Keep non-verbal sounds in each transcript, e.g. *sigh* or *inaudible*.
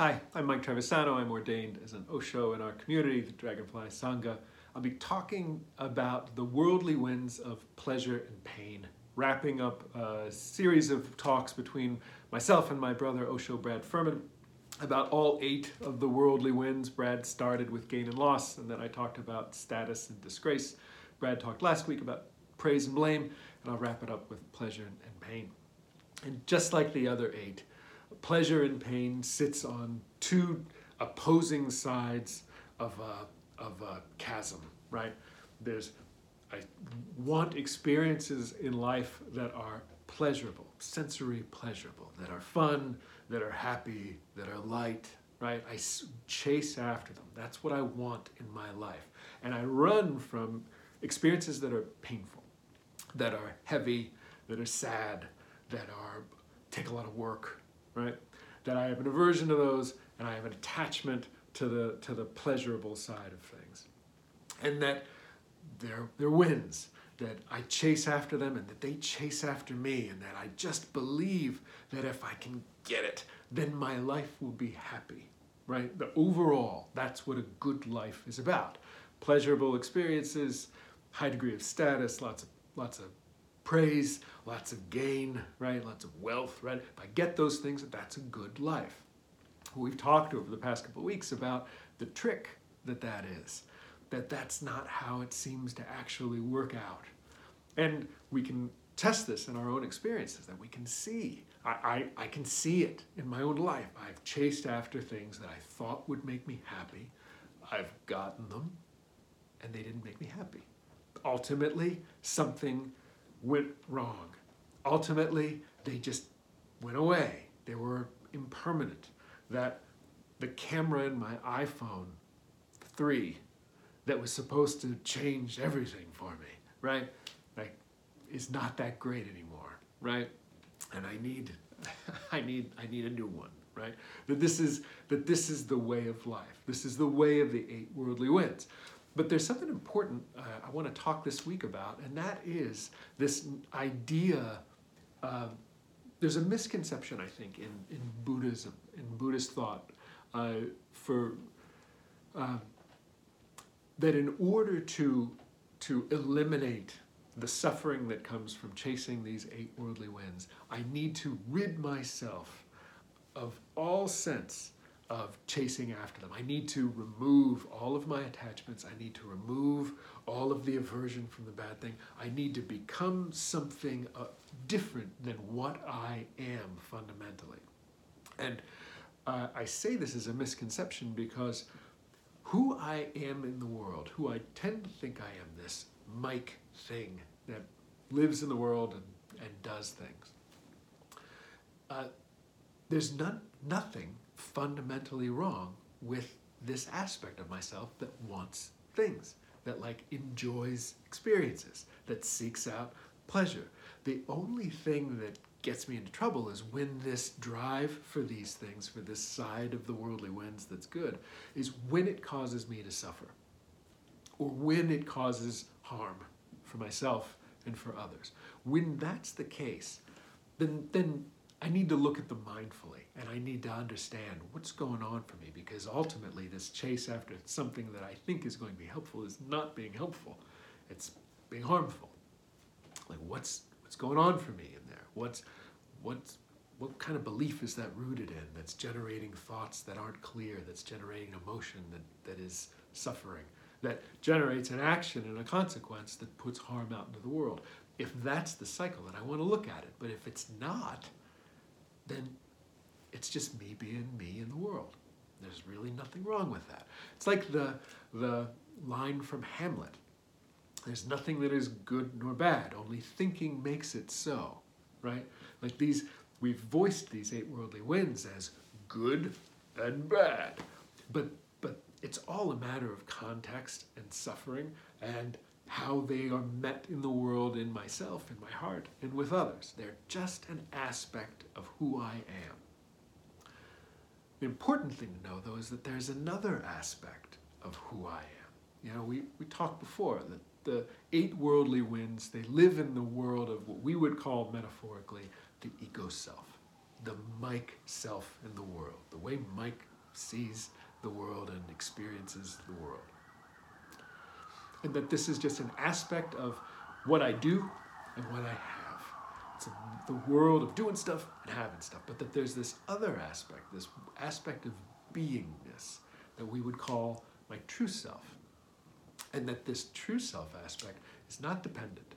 Hi, I'm Mike Travisano. I'm ordained as an Osho in our community, the Dragonfly Sangha. I'll be talking about the worldly winds of pleasure and pain, wrapping up a series of talks between myself and my brother Osho Brad Furman about all eight of the worldly winds. Brad started with gain and loss, and then I talked about status and disgrace. Brad talked last week about praise and blame, and I'll wrap it up with pleasure and pain. And just like the other eight, pleasure and pain sits on two opposing sides of a, of a chasm, right? There's, I want experiences in life that are pleasurable, sensory pleasurable, that are fun, that are happy, that are light, right? I chase after them. That's what I want in my life. And I run from experiences that are painful, that are heavy, that are sad, that are take a lot of work, right? That I have an aversion to those and I have an attachment to the, to the pleasurable side of things. And that they're, they're wins, that I chase after them and that they chase after me, and that I just believe that if I can get it, then my life will be happy, right? The overall, that's what a good life is about. Pleasurable experiences, high degree of status, lots of, lots of praise, lots of gain, right? Lots of wealth, right? If I get those things, that's a good life. We've talked over the past couple of weeks about the trick that that is, that that's not how it seems to actually work out. And we can test this in our own experiences, that we can see. I, I, I can see it in my own life. I've chased after things that I thought would make me happy. I've gotten them, and they didn't make me happy. Ultimately, something went wrong. Ultimately, they just went away. They were impermanent. That the camera in my iPhone 3 that was supposed to change everything for me, right? Like is not that great anymore, right? And I need *laughs* I need I need a new one, right? That this is that this is the way of life. This is the way of the eight worldly winds. But there's something important uh, I want to talk this week about, and that is this idea. There's a misconception, I think, in, in Buddhism, in Buddhist thought, uh, for uh, that in order to to eliminate the suffering that comes from chasing these eight worldly winds, I need to rid myself of all sense of chasing after them. I need to remove all of my attachments. I need to remove all of the aversion from the bad thing. I need to become something uh, different than what I am fundamentally. And uh, I say this as a misconception because who I am in the world, who I tend to think I am, this Mike thing that lives in the world and, and does things, uh, there's none, nothing fundamentally wrong with this aspect of myself that wants things, that like enjoys experiences, that seeks out pleasure. The only thing that gets me into trouble is when this drive for these things, for this side of the worldly winds that's good, is when it causes me to suffer or when it causes harm for myself and for others. When that's the case, then, then I need to look at them mindfully and I need to understand what's going on for me because ultimately this chase after something that I think is going to be helpful is not being helpful. It's being harmful. Like what's what's going on for me in there? What's what's what kind of belief is that rooted in that's generating thoughts that aren't clear, that's generating emotion that, that is suffering, that generates an action and a consequence that puts harm out into the world. If that's the cycle, then I want to look at it. But if it's not, then it's just me being me in the world. There's really nothing wrong with that. It's like the, the line from Hamlet there's nothing that is good nor bad, only thinking makes it so, right? Like these, we've voiced these eight worldly winds as good and bad. But, but it's all a matter of context and suffering and how they are met in the world, in myself, in my heart, and with others. They're just an aspect of who I am. The important thing to know, though, is that there's another aspect of who I am. You know, we, we talked before that the eight worldly winds, they live in the world of what we would call metaphorically the ego self, the Mike self in the world, the way Mike sees the world and experiences the world. And that this is just an aspect of what I do and what I have. It's the world of doing stuff and having stuff, but that there's this other aspect, this aspect of beingness that we would call my true self. And that this true self aspect is not dependent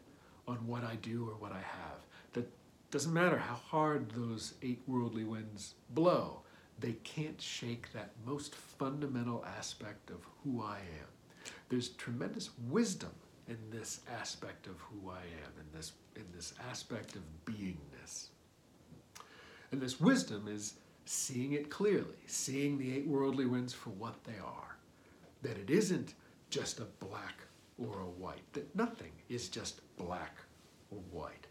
on what I do or what I have. That doesn't matter how hard those eight worldly winds blow, they can't shake that most fundamental aspect of who I am. There's tremendous wisdom in this aspect of who I am, in this, in this aspect of beingness. And this wisdom is seeing it clearly, seeing the eight worldly winds for what they are. That it isn't just a black or a white, that nothing is just black or white,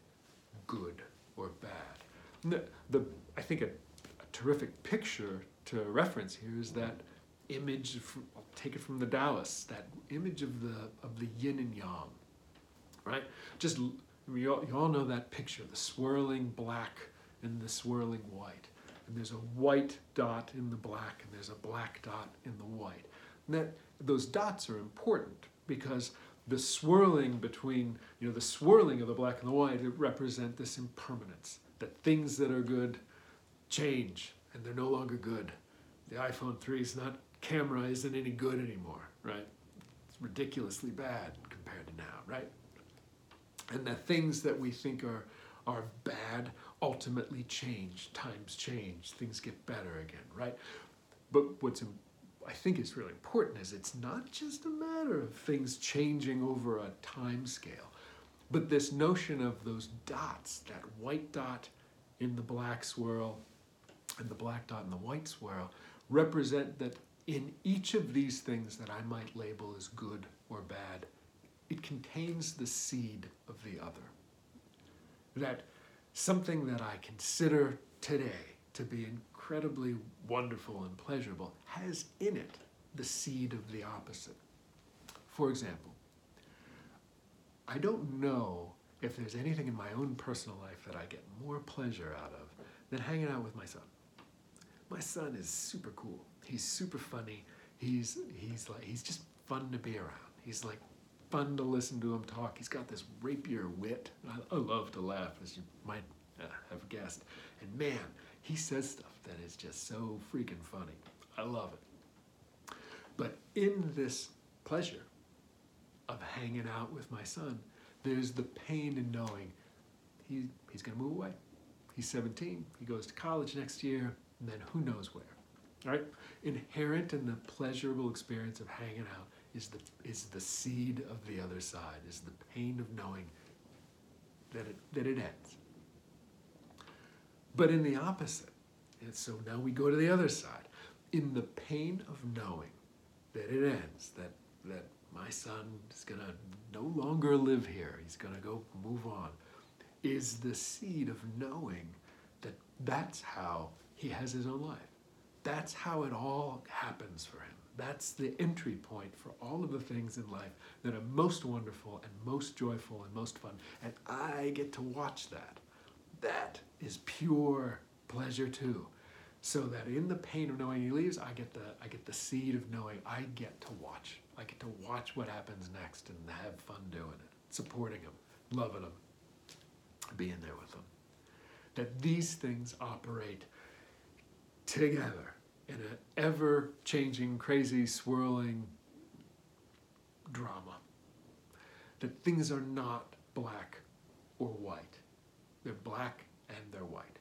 good or bad. The, the, I think a, a terrific picture to reference here is that image, I'll take it from the Taoists, that image of the, of the yin and yang, right? Just, you all, you all know that picture, the swirling black and the swirling white. And there's a white dot in the black and there's a black dot in the white. And that, those dots are important because the swirling between, you know, the swirling of the black and the white it represent this impermanence, that things that are good change and they're no longer good. The iPhone 3 is not camera isn't any good anymore, right? It's ridiculously bad compared to now, right? And the things that we think are are bad ultimately change. Times change. Things get better again, right? But what's I think is really important is it's not just a matter of things changing over a time scale, but this notion of those dots, that white dot in the black swirl and the black dot in the white swirl, represent that in each of these things that I might label as good or bad, it contains the seed of the other. That something that I consider today to be incredibly wonderful and pleasurable has in it the seed of the opposite. For example, I don't know if there's anything in my own personal life that I get more pleasure out of than hanging out with my son. My son is super cool. He's super funny. He's he's like he's just fun to be around. He's like fun to listen to him talk. He's got this rapier wit. I, I love to laugh, as you might uh, have guessed. And man, he says stuff that is just so freaking funny. I love it. But in this pleasure of hanging out with my son, there's the pain in knowing he, he's going to move away. He's 17. He goes to college next year, and then who knows where. Right? Inherent in the pleasurable experience of hanging out is the, is the seed of the other side, is the pain of knowing that it, that it ends. But in the opposite, and so now we go to the other side. In the pain of knowing that it ends, that, that my son is going to no longer live here, he's going to go move on, is the seed of knowing that that's how he has his own life. That's how it all happens for him. That's the entry point for all of the things in life that are most wonderful and most joyful and most fun. And I get to watch that. That is pure pleasure too. So that in the pain of knowing he leaves, I get the I get the seed of knowing I get to watch. I get to watch what happens next and have fun doing it, supporting him, loving him, being there with him. That these things operate together in an ever changing, crazy, swirling drama. That things are not black or white. They're black and they're white.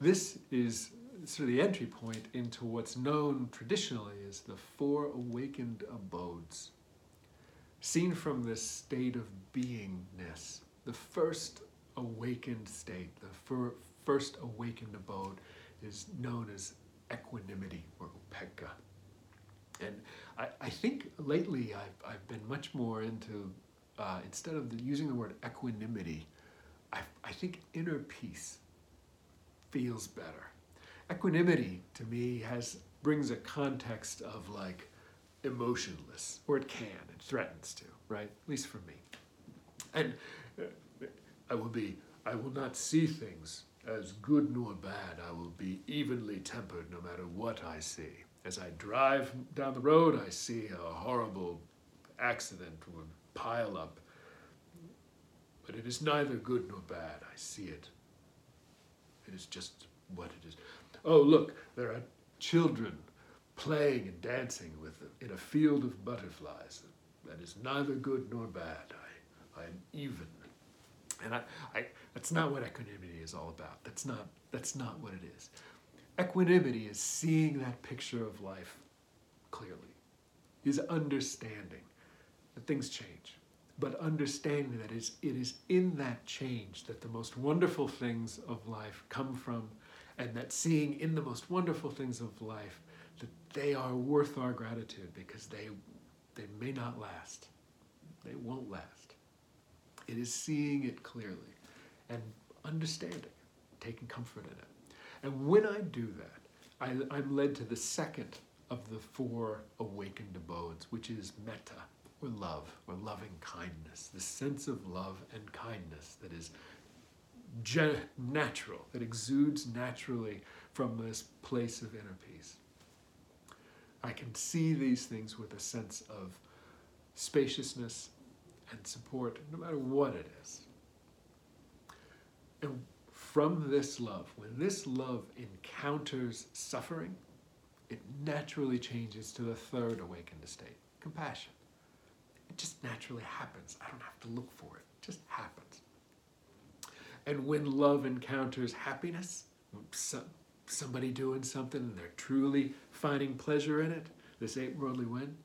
This is sort of the entry point into what's known traditionally as the four awakened abodes. Seen from this state of beingness, the first awakened state, the fir- first awakened abode is known as equanimity or upekkha. And I, I think lately I've, I've been much more into, uh, instead of the, using the word equanimity, I, I think inner peace feels better. Equanimity to me has brings a context of like emotionless, or it can, it threatens to, right? At least for me. And uh, I will be, I will not see things as good nor bad, I will be evenly tempered no matter what I see. As I drive down the road, I see a horrible accident or pile up. But it is neither good nor bad. I see it. It is just what it is. Oh, look, there are children playing and dancing with them in a field of butterflies. That is neither good nor bad. I, I am even. And I, I, that's not what equanimity is all about. That's not, that's not what it is. Equanimity is seeing that picture of life clearly, is understanding that things change, but understanding that it is, it is in that change that the most wonderful things of life come from, and that seeing in the most wonderful things of life that they are worth our gratitude because they, they may not last. They won't last. It is seeing it clearly and understanding, taking comfort in it. And when I do that, I, I'm led to the second of the four awakened abodes, which is metta, or love, or loving kindness, the sense of love and kindness that is natural, that exudes naturally from this place of inner peace. I can see these things with a sense of spaciousness and support, no matter what it is. And from this love, when this love encounters suffering, it naturally changes to the third awakened state compassion. It just naturally happens. I don't have to look for it, it just happens. And when love encounters happiness, somebody doing something and they're truly finding pleasure in it, this eight worldly wind,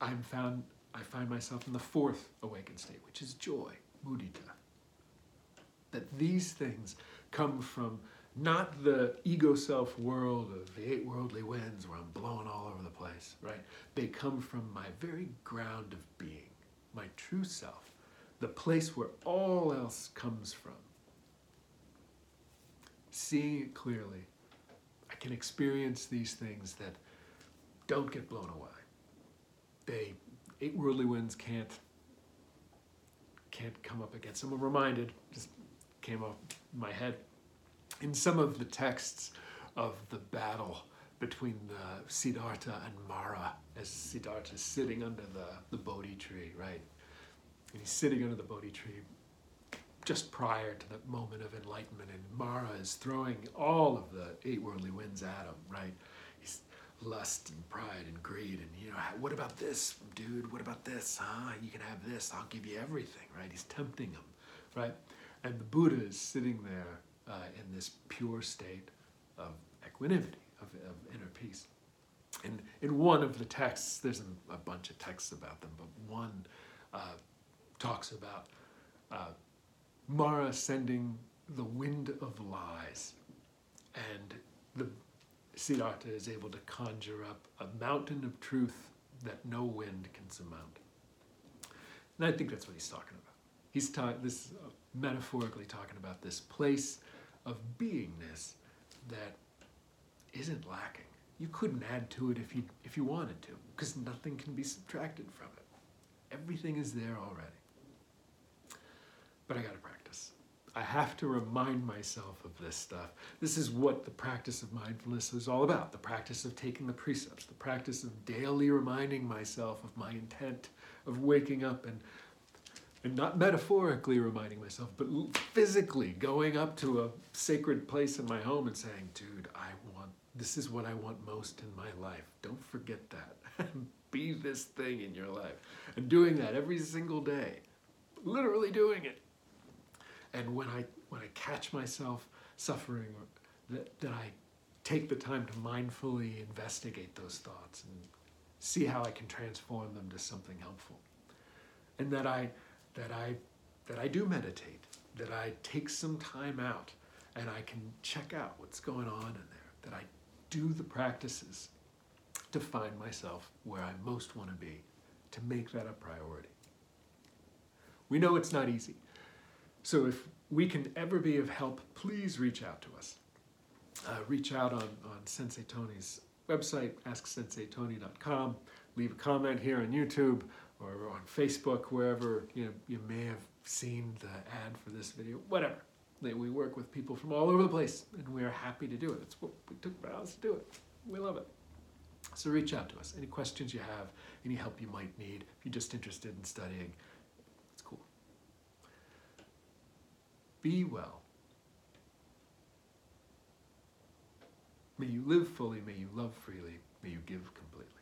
I'm found, I find myself in the fourth awakened state, which is joy, mudita. That these things come from not the ego self world of the eight worldly winds where I'm blowing all over the place, right? They come from my very ground of being, my true self, the place where all else comes from. Seeing it clearly, I can experience these things that don't get blown away. They, eight worldly winds can't can't come up against. I'm reminded, just came in my head, in some of the texts of the battle between the Siddhartha and Mara, as Siddhartha is sitting under the, the Bodhi tree, right? And he's sitting under the Bodhi tree just prior to the moment of enlightenment, and Mara is throwing all of the eight worldly winds at him, right? He's lust and pride and greed, and you know, what about this, dude? What about this? Huh? You can have this. I'll give you everything, right? He's tempting him, right? And the Buddha is sitting there uh, in this pure state of equanimity, of, of inner peace. And in one of the texts, there's a, a bunch of texts about them, but one uh, talks about uh, Mara sending the wind of lies, and the Siddhartha is able to conjure up a mountain of truth that no wind can surmount. And I think that's what he's talking about. He's ta- this uh, metaphorically talking about this place of beingness that isn't lacking. You couldn't add to it if you if you wanted to, because nothing can be subtracted from it. Everything is there already. But I got to practice. I have to remind myself of this stuff. This is what the practice of mindfulness is all about the practice of taking the precepts, the practice of daily reminding myself of my intent, of waking up and and not metaphorically reminding myself, but physically going up to a sacred place in my home and saying, dude, I want, this is what I want most in my life. Don't forget that. *laughs* Be this thing in your life. And doing that every single day, literally doing it. And when I when I catch myself suffering, that, that I take the time to mindfully investigate those thoughts and see how I can transform them to something helpful. And that I that I that I do meditate, that I take some time out and I can check out what's going on in there, that I do the practices to find myself where I most want to be, to make that a priority. We know it's not easy. So if we can ever be of help, please reach out to us. Uh, reach out on, on Sensei Tony's website, asksenseitony.com. Leave a comment here on YouTube or on Facebook, wherever you, know, you may have seen the ad for this video, whatever. We work with people from all over the place, and we are happy to do it. It's what we took vows to do it. We love it. So reach out to us. Any questions you have, any help you might need, if you're just interested in studying, be well. May you live fully, may you love freely, may you give completely.